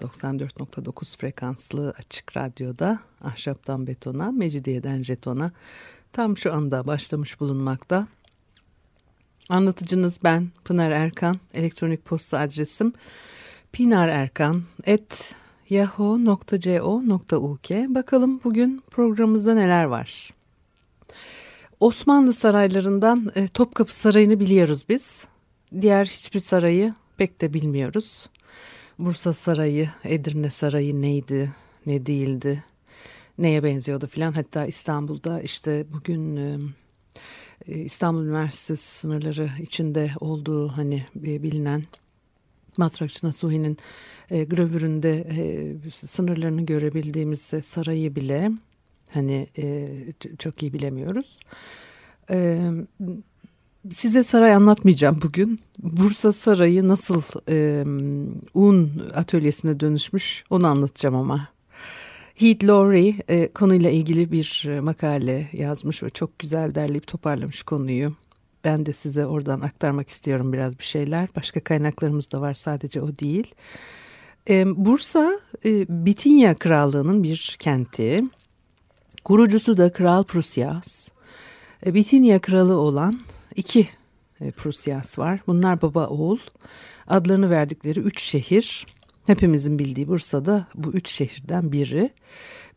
94.9 frekanslı açık radyoda ahşaptan betona, mecidiyeden jetona tam şu anda başlamış bulunmakta. Anlatıcınız ben Pınar Erkan. Elektronik posta adresim pinarerkan.yahoo.co.uk Bakalım bugün programımızda neler var? Osmanlı saraylarından e, Topkapı Sarayı'nı biliyoruz biz. Diğer hiçbir sarayı pek de bilmiyoruz. Bursa Sarayı, Edirne Sarayı neydi, ne değildi, neye benziyordu filan. Hatta İstanbul'da işte bugün İstanbul Üniversitesi sınırları içinde olduğu hani bilinen Matrakçı Nasuhi'nin gravüründe sınırlarını görebildiğimiz sarayı bile hani çok iyi bilemiyoruz. E, size saray anlatmayacağım bugün. Bursa Sarayı nasıl e, un atölyesine dönüşmüş onu anlatacağım ama. Heath Laurie e, konuyla ilgili bir makale yazmış ve çok güzel derleyip toparlamış konuyu. Ben de size oradan aktarmak istiyorum biraz bir şeyler. Başka kaynaklarımız da var sadece o değil. E, Bursa e, Bitinya Krallığı'nın bir kenti. Kurucusu da Kral Prusyas. E, Bitinya Kralı olan iki e, Prusyas var. Bunlar baba oğul. Adlarını verdikleri üç şehir. Hepimizin bildiği Bursa'da bu üç şehirden biri.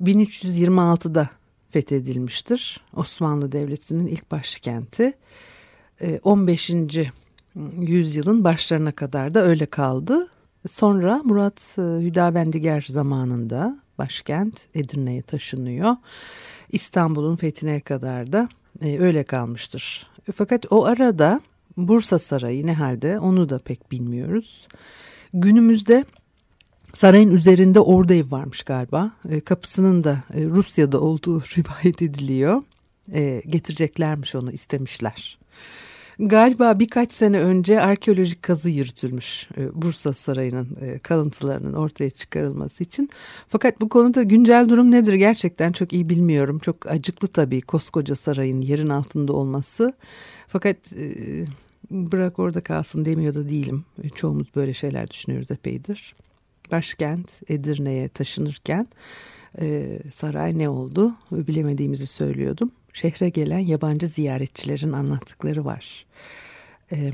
1326'da fethedilmiştir. Osmanlı Devleti'nin ilk başkenti. 15. E, yüzyılın başlarına kadar da öyle kaldı. Sonra Murat e, Hüdavendigar zamanında başkent Edirne'ye taşınıyor. İstanbul'un fethine kadar da öyle kalmıştır. Fakat o arada Bursa Sarayı ne halde onu da pek bilmiyoruz. Günümüzde sarayın üzerinde orada ev varmış galiba. E, kapısının da e, Rusya'da olduğu rivayet ediliyor. E, getireceklermiş onu istemişler. Galiba birkaç sene önce arkeolojik kazı yürütülmüş e, Bursa Sarayı'nın e, kalıntılarının ortaya çıkarılması için. Fakat bu konuda güncel durum nedir gerçekten çok iyi bilmiyorum. Çok acıklı tabii koskoca sarayın yerin altında olması. Fakat e, bırak orada kalsın demiyor da değilim. Çoğumuz böyle şeyler düşünüyoruz epeydir. Başkent Edirne'ye taşınırken saray ne oldu bilemediğimizi söylüyordum şehre gelen yabancı ziyaretçilerin anlattıkları var. Ee,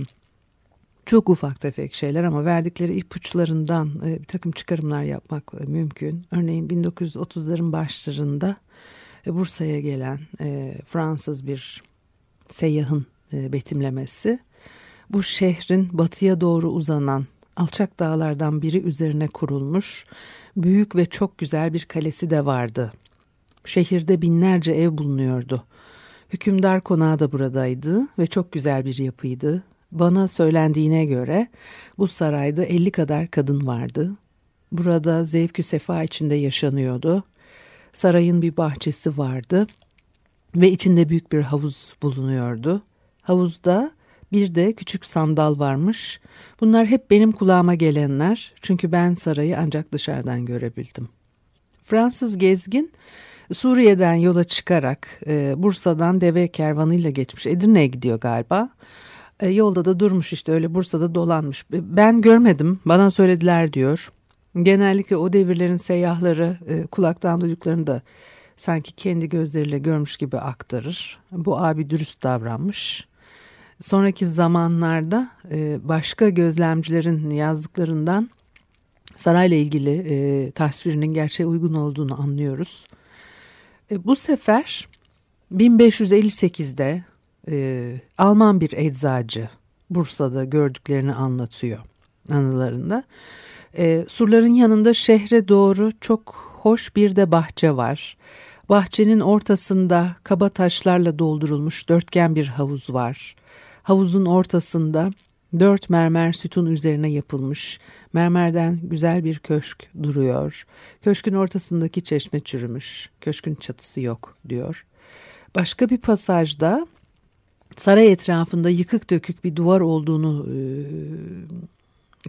çok ufak tefek şeyler ama verdikleri ipuçlarından e, bir takım çıkarımlar yapmak e, mümkün. Örneğin 1930'ların başlarında e, Bursa'ya gelen e, Fransız bir seyyahın e, betimlemesi bu şehrin batıya doğru uzanan alçak dağlardan biri üzerine kurulmuş büyük ve çok güzel bir kalesi de vardı. Şehirde binlerce ev bulunuyordu. Hükümdar konağı da buradaydı ve çok güzel bir yapıydı. Bana söylendiğine göre bu sarayda 50 kadar kadın vardı. Burada zevkü sefa içinde yaşanıyordu. Sarayın bir bahçesi vardı ve içinde büyük bir havuz bulunuyordu. Havuzda bir de küçük sandal varmış. Bunlar hep benim kulağıma gelenler çünkü ben sarayı ancak dışarıdan görebildim. Fransız gezgin Suriye'den yola çıkarak e, Bursa'dan deve kervanıyla geçmiş. Edirne'ye gidiyor galiba. E, yolda da durmuş işte öyle Bursa'da dolanmış. Ben görmedim bana söylediler diyor. Genellikle o devirlerin seyyahları e, kulaktan duyduklarını da sanki kendi gözleriyle görmüş gibi aktarır. Bu abi dürüst davranmış. Sonraki zamanlarda e, başka gözlemcilerin yazdıklarından sarayla ilgili e, tasvirinin gerçeğe uygun olduğunu anlıyoruz. E, bu sefer 1558'de e, Alman bir eczacı Bursa'da gördüklerini anlatıyor anılarında. E, surların yanında şehre doğru çok hoş bir de bahçe var. Bahçenin ortasında kaba taşlarla doldurulmuş dörtgen bir havuz var. Havuzun ortasında Dört mermer sütun üzerine yapılmış, mermerden güzel bir köşk duruyor. Köşkün ortasındaki çeşme çürümüş, köşkün çatısı yok diyor. Başka bir pasajda saray etrafında yıkık dökük bir duvar olduğunu e,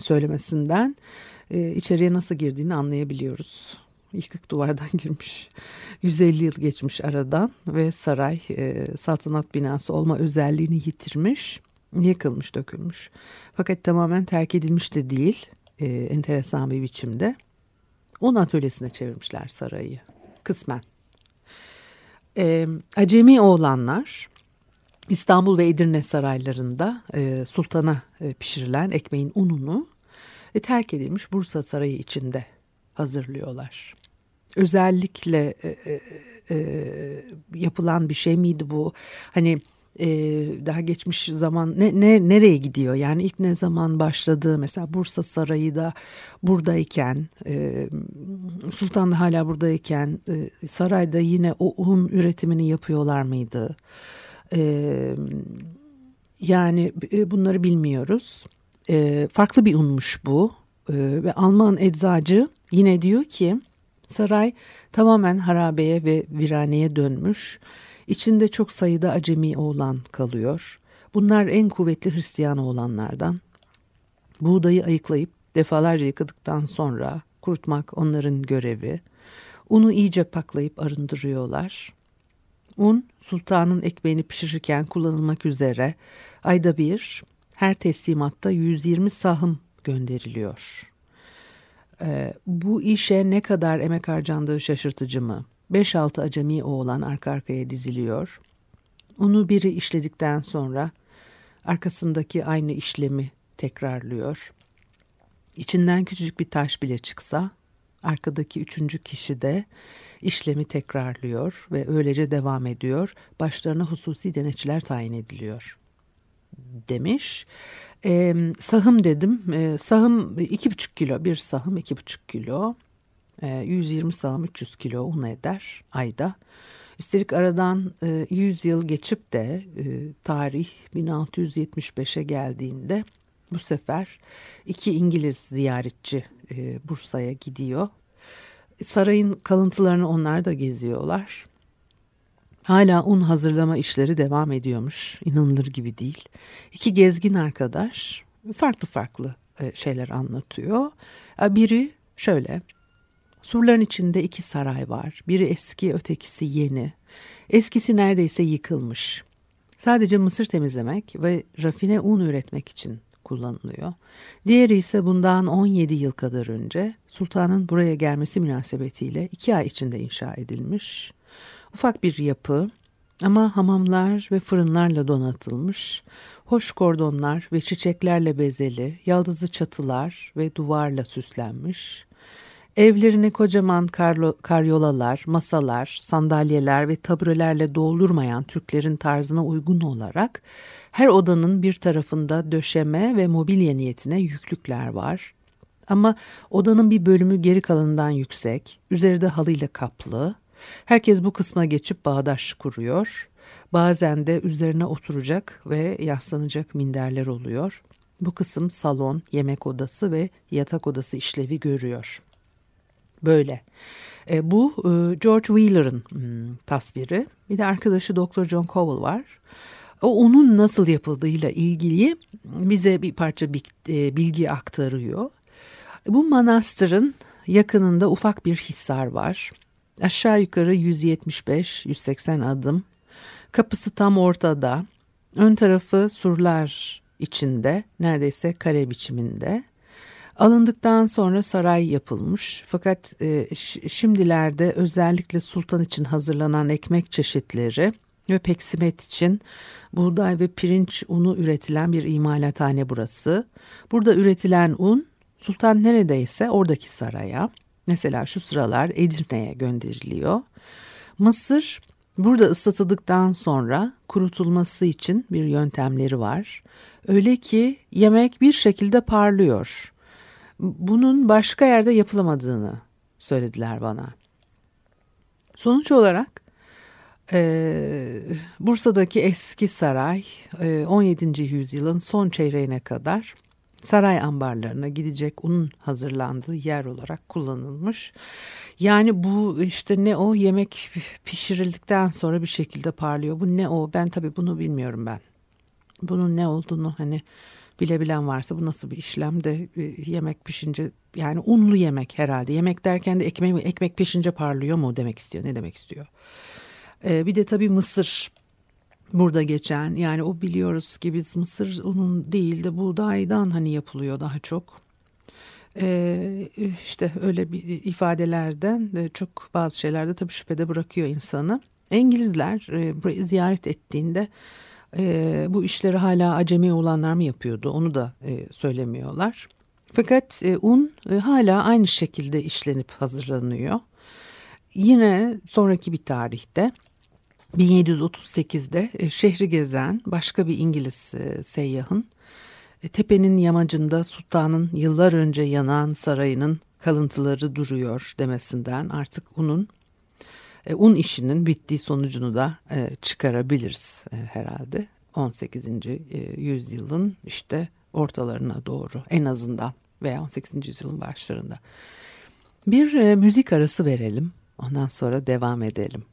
söylemesinden e, içeriye nasıl girdiğini anlayabiliyoruz. Yıkık duvardan girmiş. 150 yıl geçmiş aradan ve saray e, saltanat binası olma özelliğini yitirmiş. Yıkılmış, dökülmüş. Fakat tamamen terk edilmiş de değil. E, enteresan bir biçimde. Un atölyesine çevirmişler sarayı. Kısmen. E, acemi oğlanlar İstanbul ve Edirne saraylarında e, sultana e, pişirilen ekmeğin ununu e, terk edilmiş Bursa Sarayı içinde hazırlıyorlar. Özellikle e, e, e, yapılan bir şey miydi bu? Hani e, daha geçmiş zaman ne, ne nereye gidiyor? Yani ilk ne zaman başladı? Mesela Bursa Sarayı da buradayken, e, Sultan da hala buradayken e, sarayda yine o un üretimini yapıyorlar mıydı? E, yani e, bunları bilmiyoruz. E, farklı bir unmuş bu e, ve Alman eczacı yine diyor ki saray tamamen harabeye ve viraneye dönmüş. İçinde çok sayıda acemi oğlan kalıyor. Bunlar en kuvvetli Hristiyan oğlanlardan. Buğdayı ayıklayıp defalarca yıkadıktan sonra kurutmak onların görevi. Unu iyice paklayıp arındırıyorlar. Un sultanın ekmeğini pişirirken kullanılmak üzere ayda bir her teslimatta 120 sahım gönderiliyor. Ee, bu işe ne kadar emek harcandığı şaşırtıcı mı? 5-6 acemi oğlan arka arkaya diziliyor. Unu biri işledikten sonra arkasındaki aynı işlemi tekrarlıyor. İçinden küçücük bir taş bile çıksa arkadaki üçüncü kişi de işlemi tekrarlıyor ve öylece devam ediyor. Başlarına hususi denetçiler tayin ediliyor demiş. E, sahım dedim. E, sahım iki buçuk kilo. Bir sahım iki buçuk kilo. E, 120 sahım 300 kilo un eder ayda. Üstelik aradan e, 100 yıl geçip de e, tarih 1675'e geldiğinde bu sefer iki İngiliz ziyaretçi e, Bursa'ya gidiyor. Sarayın kalıntılarını onlar da geziyorlar. Hala un hazırlama işleri devam ediyormuş. İnanılır gibi değil. İki gezgin arkadaş farklı farklı e, şeyler anlatıyor. E, biri şöyle. Surların içinde iki saray var. Biri eski, ötekisi yeni. Eskisi neredeyse yıkılmış. Sadece mısır temizlemek ve rafine un üretmek için kullanılıyor. Diğeri ise bundan 17 yıl kadar önce sultanın buraya gelmesi münasebetiyle iki ay içinde inşa edilmiş. Ufak bir yapı ama hamamlar ve fırınlarla donatılmış, hoş kordonlar ve çiçeklerle bezeli, yaldızlı çatılar ve duvarla süslenmiş. Evlerini kocaman karlo, karyolalar, masalar, sandalyeler ve taburelerle doldurmayan Türklerin tarzına uygun olarak her odanın bir tarafında döşeme ve mobilya niyetine yüklükler var. Ama odanın bir bölümü geri kalanından yüksek, üzeri de halıyla kaplı, Herkes bu kısma geçip bağdaş kuruyor. Bazen de üzerine oturacak ve yaslanacak minderler oluyor. Bu kısım salon, yemek odası ve yatak odası işlevi görüyor. Böyle. E, bu e, George Wheeler'ın hmm, tasviri. Bir de arkadaşı Dr. John Cowell var. O onun nasıl yapıldığıyla ilgili bize bir parça e, bilgi aktarıyor. Bu manastırın yakınında ufak bir hisar var. Aşağı yukarı 175-180 adım. Kapısı tam ortada. Ön tarafı surlar içinde, neredeyse kare biçiminde. Alındıktan sonra saray yapılmış. Fakat e, şimdilerde özellikle sultan için hazırlanan ekmek çeşitleri ve peksimet için buğday ve pirinç unu üretilen bir imalathane burası. Burada üretilen un sultan neredeyse oradaki saraya Mesela şu sıralar Edirne'ye gönderiliyor. Mısır burada ıslatıldıktan sonra kurutulması için bir yöntemleri var. Öyle ki yemek bir şekilde parlıyor. Bunun başka yerde yapılamadığını söylediler bana. Sonuç olarak Ee, Bursa'daki eski saray 17. yüzyılın son çeyreğine kadar saray ambarlarına gidecek un hazırlandığı yer olarak kullanılmış. Yani bu işte ne o yemek pişirildikten sonra bir şekilde parlıyor. Bu ne o ben tabii bunu bilmiyorum ben. Bunun ne olduğunu hani bilebilen varsa bu nasıl bir işlem de e, yemek pişince yani unlu yemek herhalde. Yemek derken de ekmek, ekmek pişince parlıyor mu demek istiyor ne demek istiyor. Ee, bir de tabii mısır burada geçen yani o biliyoruz ki biz mısır unun değil de buğdaydan hani yapılıyor daha çok. Ee, işte öyle bir ifadelerden de çok bazı şeylerde tabii şüphede bırakıyor insanı. İngilizler e, ziyaret ettiğinde e, bu işleri hala acemi olanlar mı yapıyordu onu da e, söylemiyorlar. Fakat e, un e, hala aynı şekilde işlenip hazırlanıyor. Yine sonraki bir tarihte 1738'de e, şehri gezen başka bir İngiliz e, seyyahın e, tepenin yamacında sultanın yıllar önce yanan sarayının kalıntıları duruyor demesinden artık unun un işinin bittiği sonucunu da çıkarabiliriz herhalde. 18. yüzyılın işte ortalarına doğru en azından veya 18. yüzyılın başlarında. Bir müzik arası verelim ondan sonra devam edelim.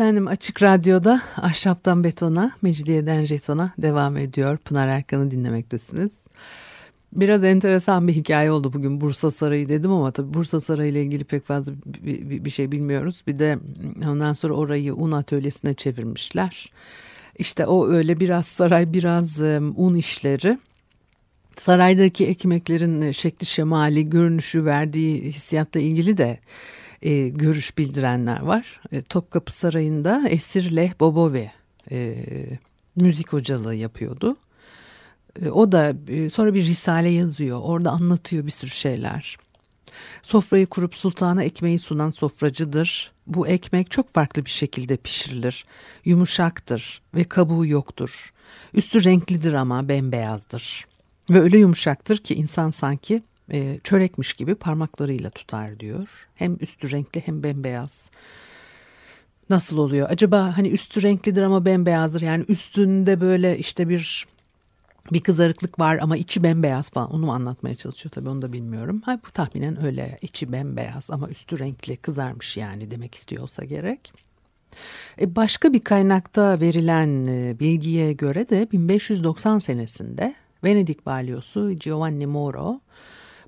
Efendim Açık Radyo'da Ahşaptan Betona, Mecidiyeden Jeton'a devam ediyor. Pınar Erkan'ı dinlemektesiniz. Biraz enteresan bir hikaye oldu bugün Bursa Sarayı dedim ama tabii Bursa Sarayı ile ilgili pek fazla bir, şey bilmiyoruz. Bir de ondan sonra orayı un atölyesine çevirmişler. İşte o öyle biraz saray biraz un işleri. Saraydaki ekmeklerin şekli şemali, görünüşü verdiği hissiyatla ilgili de e, görüş bildirenler var. E, Topkapı Sarayı'nda Esir Leh Bobove e, müzik hocalığı yapıyordu. E, o da e, sonra bir risale yazıyor. Orada anlatıyor bir sürü şeyler. Sofrayı kurup sultana ekmeği sunan sofracıdır. Bu ekmek çok farklı bir şekilde pişirilir. Yumuşaktır ve kabuğu yoktur. Üstü renklidir ama bembeyazdır. Ve öyle yumuşaktır ki insan sanki e, çörekmiş gibi parmaklarıyla tutar diyor. Hem üstü renkli hem bembeyaz. Nasıl oluyor? Acaba hani üstü renklidir ama bembeyazdır. Yani üstünde böyle işte bir bir kızarıklık var ama içi bembeyaz falan onu anlatmaya çalışıyor tabii onu da bilmiyorum. Ha, bu tahminen öyle içi bembeyaz ama üstü renkli kızarmış yani demek istiyorsa gerek. E başka bir kaynakta verilen e, bilgiye göre de 1590 senesinde Venedik balyosu Giovanni Moro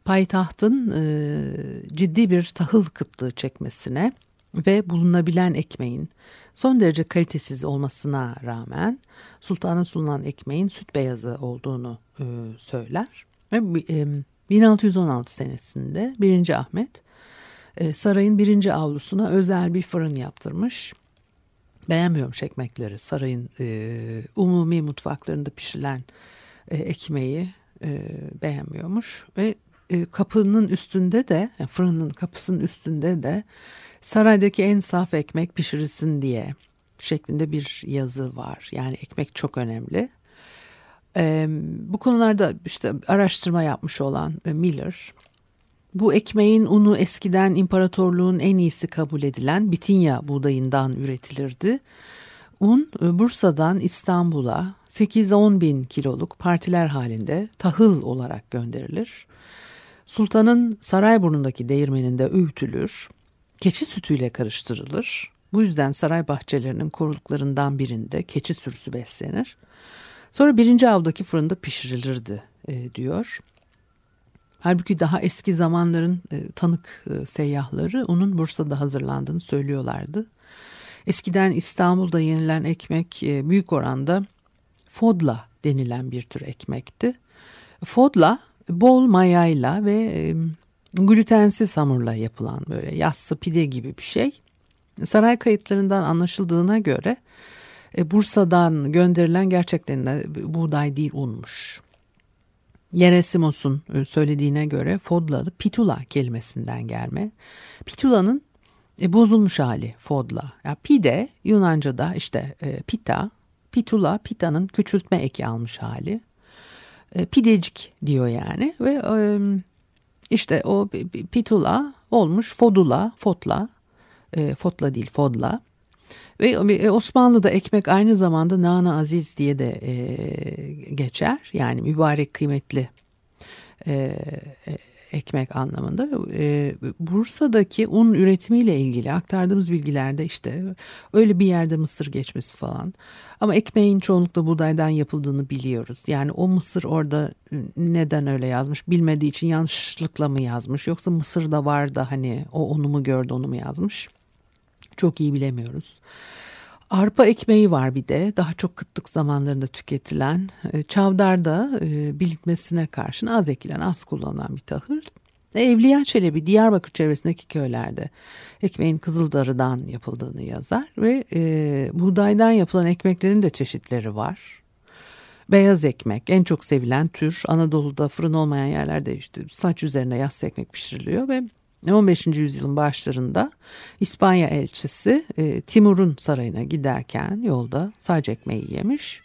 payitahtın e, ciddi bir tahıl kıtlığı çekmesine ve bulunabilen ekmeğin son derece kalitesiz olmasına rağmen sultana sunulan ekmeğin süt beyazı olduğunu e, söyler. Ve e, 1616 senesinde 1. Ahmet e, sarayın birinci avlusuna özel bir fırın yaptırmış. Beğenmiyormuş ekmekleri sarayın e, umumi mutfaklarında pişirilen e, ekmeği e, beğenmiyormuş ve e, kapının üstünde de fırının kapısının üstünde de saraydaki en saf ekmek pişirilsin diye şeklinde bir yazı var. Yani ekmek çok önemli. E, bu konularda işte araştırma yapmış olan e, Miller bu ekmeğin unu eskiden imparatorluğun en iyisi kabul edilen Bitinya buğdayından üretilirdi. Un Bursa'dan İstanbul'a 8-10 bin kiloluk partiler halinde tahıl olarak gönderilir. Sultanın Sarayburnu'ndaki değirmeninde öğütülür, keçi sütüyle karıştırılır. Bu yüzden saray bahçelerinin koruluklarından birinde keçi sürüsü beslenir. Sonra birinci avdaki fırında pişirilirdi e, diyor. Halbuki daha eski zamanların e, tanık e, seyyahları onun Bursa'da hazırlandığını söylüyorlardı. Eskiden İstanbul'da yenilen ekmek e, büyük oranda fodla denilen bir tür ekmekti. Fodla bol mayayla ve e, glutensiz hamurla yapılan böyle yassı pide gibi bir şey. Saray kayıtlarından anlaşıldığına göre e, Bursa'dan gönderilen gerçekten de buğday değil unmuş. Yeresimos'un e, söylediğine göre fodla pitula kelimesinden gelme. Pitula'nın e, bozulmuş hali fodla. Ya pide Yunanca'da işte pita, pitula pita'nın küçültme eki almış hali. E, pidecik diyor yani ve e, işte o pitula olmuş fodula, fotla, e, fotla değil fodla. Ve Osmanlı'da ekmek aynı zamanda nana aziz diye de geçer. Yani mübarek kıymetli ekmek anlamında. E, Bursa'daki un üretimiyle ilgili aktardığımız bilgilerde işte öyle bir yerde mısır geçmesi falan. Ama ekmeğin çoğunlukla buğdaydan yapıldığını biliyoruz. Yani o mısır orada neden öyle yazmış bilmediği için yanlışlıkla mı yazmış yoksa mısır da var da hani o onu mu gördü onu mu yazmış çok iyi bilemiyoruz. Arpa ekmeği var bir de daha çok kıtlık zamanlarında tüketilen e, çavdarda e, birikmesine karşın az ekilen az kullanılan bir tahıl. Evliya Çelebi Diyarbakır çevresindeki köylerde ekmeğin kızıldarıdan yapıldığını yazar ve e, buğdaydan yapılan ekmeklerin de çeşitleri var. Beyaz ekmek en çok sevilen tür Anadolu'da fırın olmayan yerlerde işte saç üzerine yassı ekmek pişiriliyor ve 15. yüzyılın başlarında İspanya elçisi e, Timur'un sarayına giderken yolda sadece ekmeği yemiş.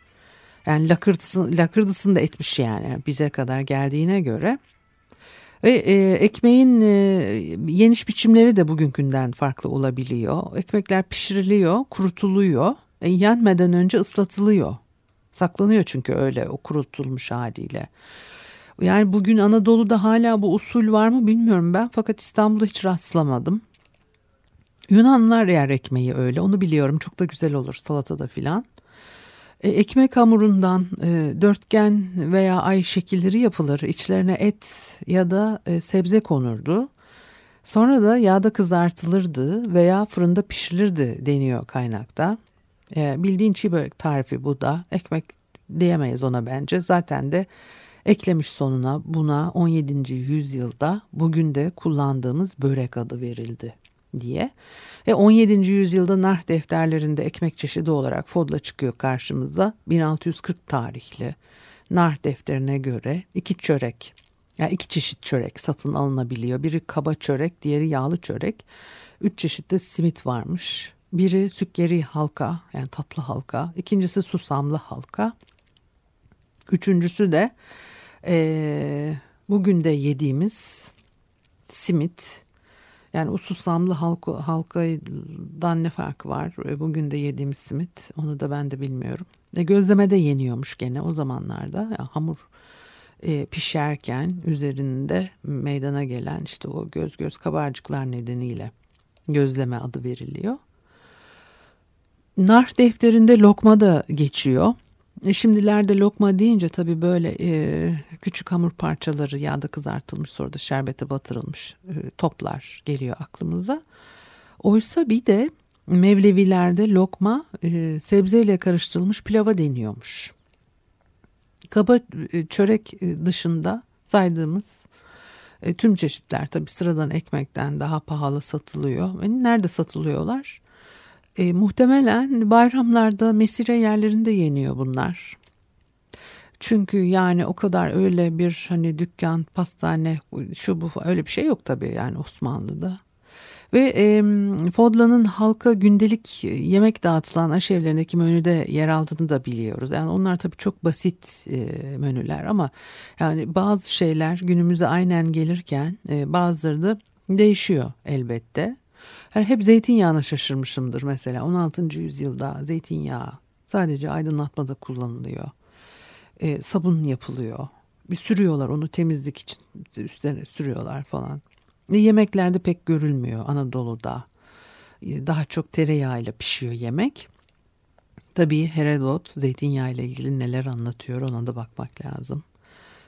Yani lakırtısını, lakırdısını da etmiş yani bize kadar geldiğine göre. Ve e, ekmeğin e, yeniş biçimleri de bugünkünden farklı olabiliyor. Ekmekler pişiriliyor, kurutuluyor. E, yenmeden önce ıslatılıyor. Saklanıyor çünkü öyle o kurutulmuş haliyle. Yani bugün Anadolu'da hala bu usul var mı bilmiyorum ben fakat İstanbul'da hiç rastlamadım. Yunanlılar yer ekmeği öyle onu biliyorum çok da güzel olur salatada filan. E, ekmek hamurundan e, dörtgen veya ay şekilleri yapılır. İçlerine et ya da e, sebze konurdu. Sonra da yağda kızartılırdı veya fırında pişirilirdi deniyor kaynakta. E, bildiğin çiğ börek tarifi bu da. Ekmek diyemeyiz ona bence. Zaten de Eklemiş sonuna buna 17. yüzyılda bugün de kullandığımız börek adı verildi diye. E 17. yüzyılda nar defterlerinde ekmek çeşidi olarak fodla çıkıyor karşımıza. 1640 tarihli nar defterine göre iki çörek yani iki çeşit çörek satın alınabiliyor. Biri kaba çörek, diğeri yağlı çörek. Üç çeşitte simit varmış. Biri sükkeri halka yani tatlı halka. İkincisi susamlı halka. Üçüncüsü de e, bugün de yediğimiz simit. Yani o susamlı halka, halkadan ne farkı var? Bugün de yediğimiz simit onu da ben de bilmiyorum. E, gözleme de yeniyormuş gene o zamanlarda. Yani hamur e, pişerken üzerinde meydana gelen işte o göz göz kabarcıklar nedeniyle gözleme adı veriliyor. Nar defterinde lokma da geçiyor. E şimdilerde lokma deyince tabii böyle e, küçük hamur parçaları yağda kızartılmış sonra da şerbete batırılmış e, toplar geliyor aklımıza. Oysa bir de Mevlevilerde lokma e, sebzeyle karıştırılmış pilava deniyormuş. Kaba e, çörek e, dışında saydığımız e, tüm çeşitler tabii sıradan ekmekten daha pahalı satılıyor. E, nerede satılıyorlar? E, muhtemelen bayramlarda mesire yerlerinde yeniyor bunlar. Çünkü yani o kadar öyle bir hani dükkan, pastane, şu bu öyle bir şey yok tabii yani Osmanlı'da. Ve e, Fodla'nın halka gündelik yemek dağıtılan aşevlerindeki menüde yer aldığını da biliyoruz. Yani onlar tabii çok basit e, menüler ama yani bazı şeyler günümüze aynen gelirken e, bazıları da değişiyor elbette. Yani hep zeytinyağına şaşırmışımdır mesela 16. yüzyılda zeytinyağı sadece aydınlatmada kullanılıyor. E, sabun yapılıyor. Bir sürüyorlar onu temizlik için üstlerine sürüyorlar falan. Yemeklerde pek görülmüyor Anadolu'da. Daha çok tereyağıyla pişiyor yemek. Tabii Herodot zeytinyağı ile ilgili neler anlatıyor ona da bakmak lazım.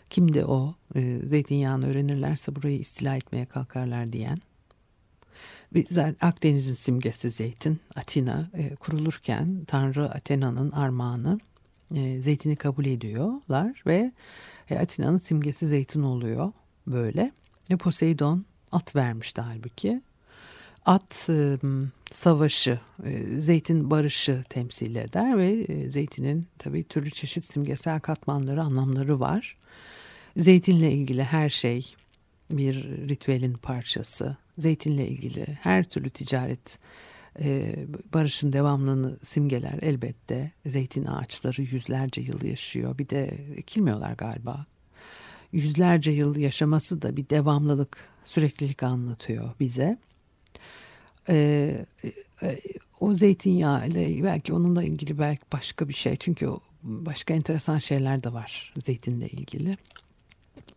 Kimdi o e, zeytinyağını öğrenirlerse burayı istila etmeye kalkarlar diyen. Akdeniz'in simgesi zeytin Atina e, kurulurken Tanrı Athena'nın armağanı e, zeytini kabul ediyorlar ve Atina'nın simgesi zeytin oluyor böyle. Ve Poseidon at vermişti halbuki. At e, savaşı, e, zeytin barışı temsil eder ve e, zeytinin tabii türlü çeşit simgesel katmanları, anlamları var. Zeytinle ilgili her şey bir ritüelin parçası. Zeytinle ilgili her türlü ticaret e, barışın devamlılığını simgeler elbette. Zeytin ağaçları yüzlerce yıl yaşıyor. Bir de ekilmiyorlar galiba. Yüzlerce yıl yaşaması da bir devamlılık süreklilik anlatıyor bize. Ee, e, o zeytinyağı ile belki onunla ilgili belki başka bir şey çünkü başka enteresan şeyler de var zeytinle ilgili.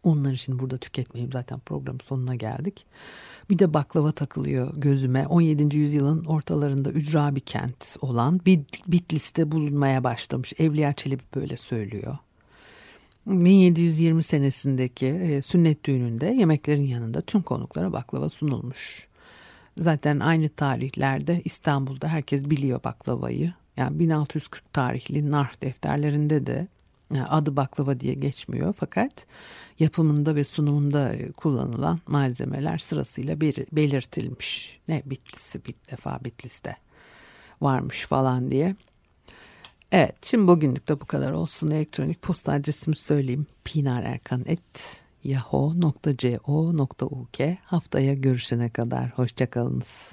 Onları şimdi burada tüketmeyeyim zaten program sonuna geldik. Bir de baklava takılıyor gözüme. 17. yüzyılın ortalarında ücra bir kent olan Bitlis'te bulunmaya başlamış. Evliya Çelebi böyle söylüyor. 1720 senesindeki e, sünnet düğününde yemeklerin yanında tüm konuklara baklava sunulmuş. Zaten aynı tarihlerde İstanbul'da herkes biliyor baklavayı. Yani 1640 tarihli nar defterlerinde de adı baklava diye geçmiyor fakat yapımında ve sunumunda kullanılan malzemeler sırasıyla bir belirtilmiş. Ne Bitlis'i bir defa Bitlis'te varmış falan diye. Evet şimdi bugünlük de bu kadar olsun. Elektronik posta adresimi söyleyeyim. pinarerkan.yahoo.co.uk Haftaya görüşene kadar hoşçakalınız.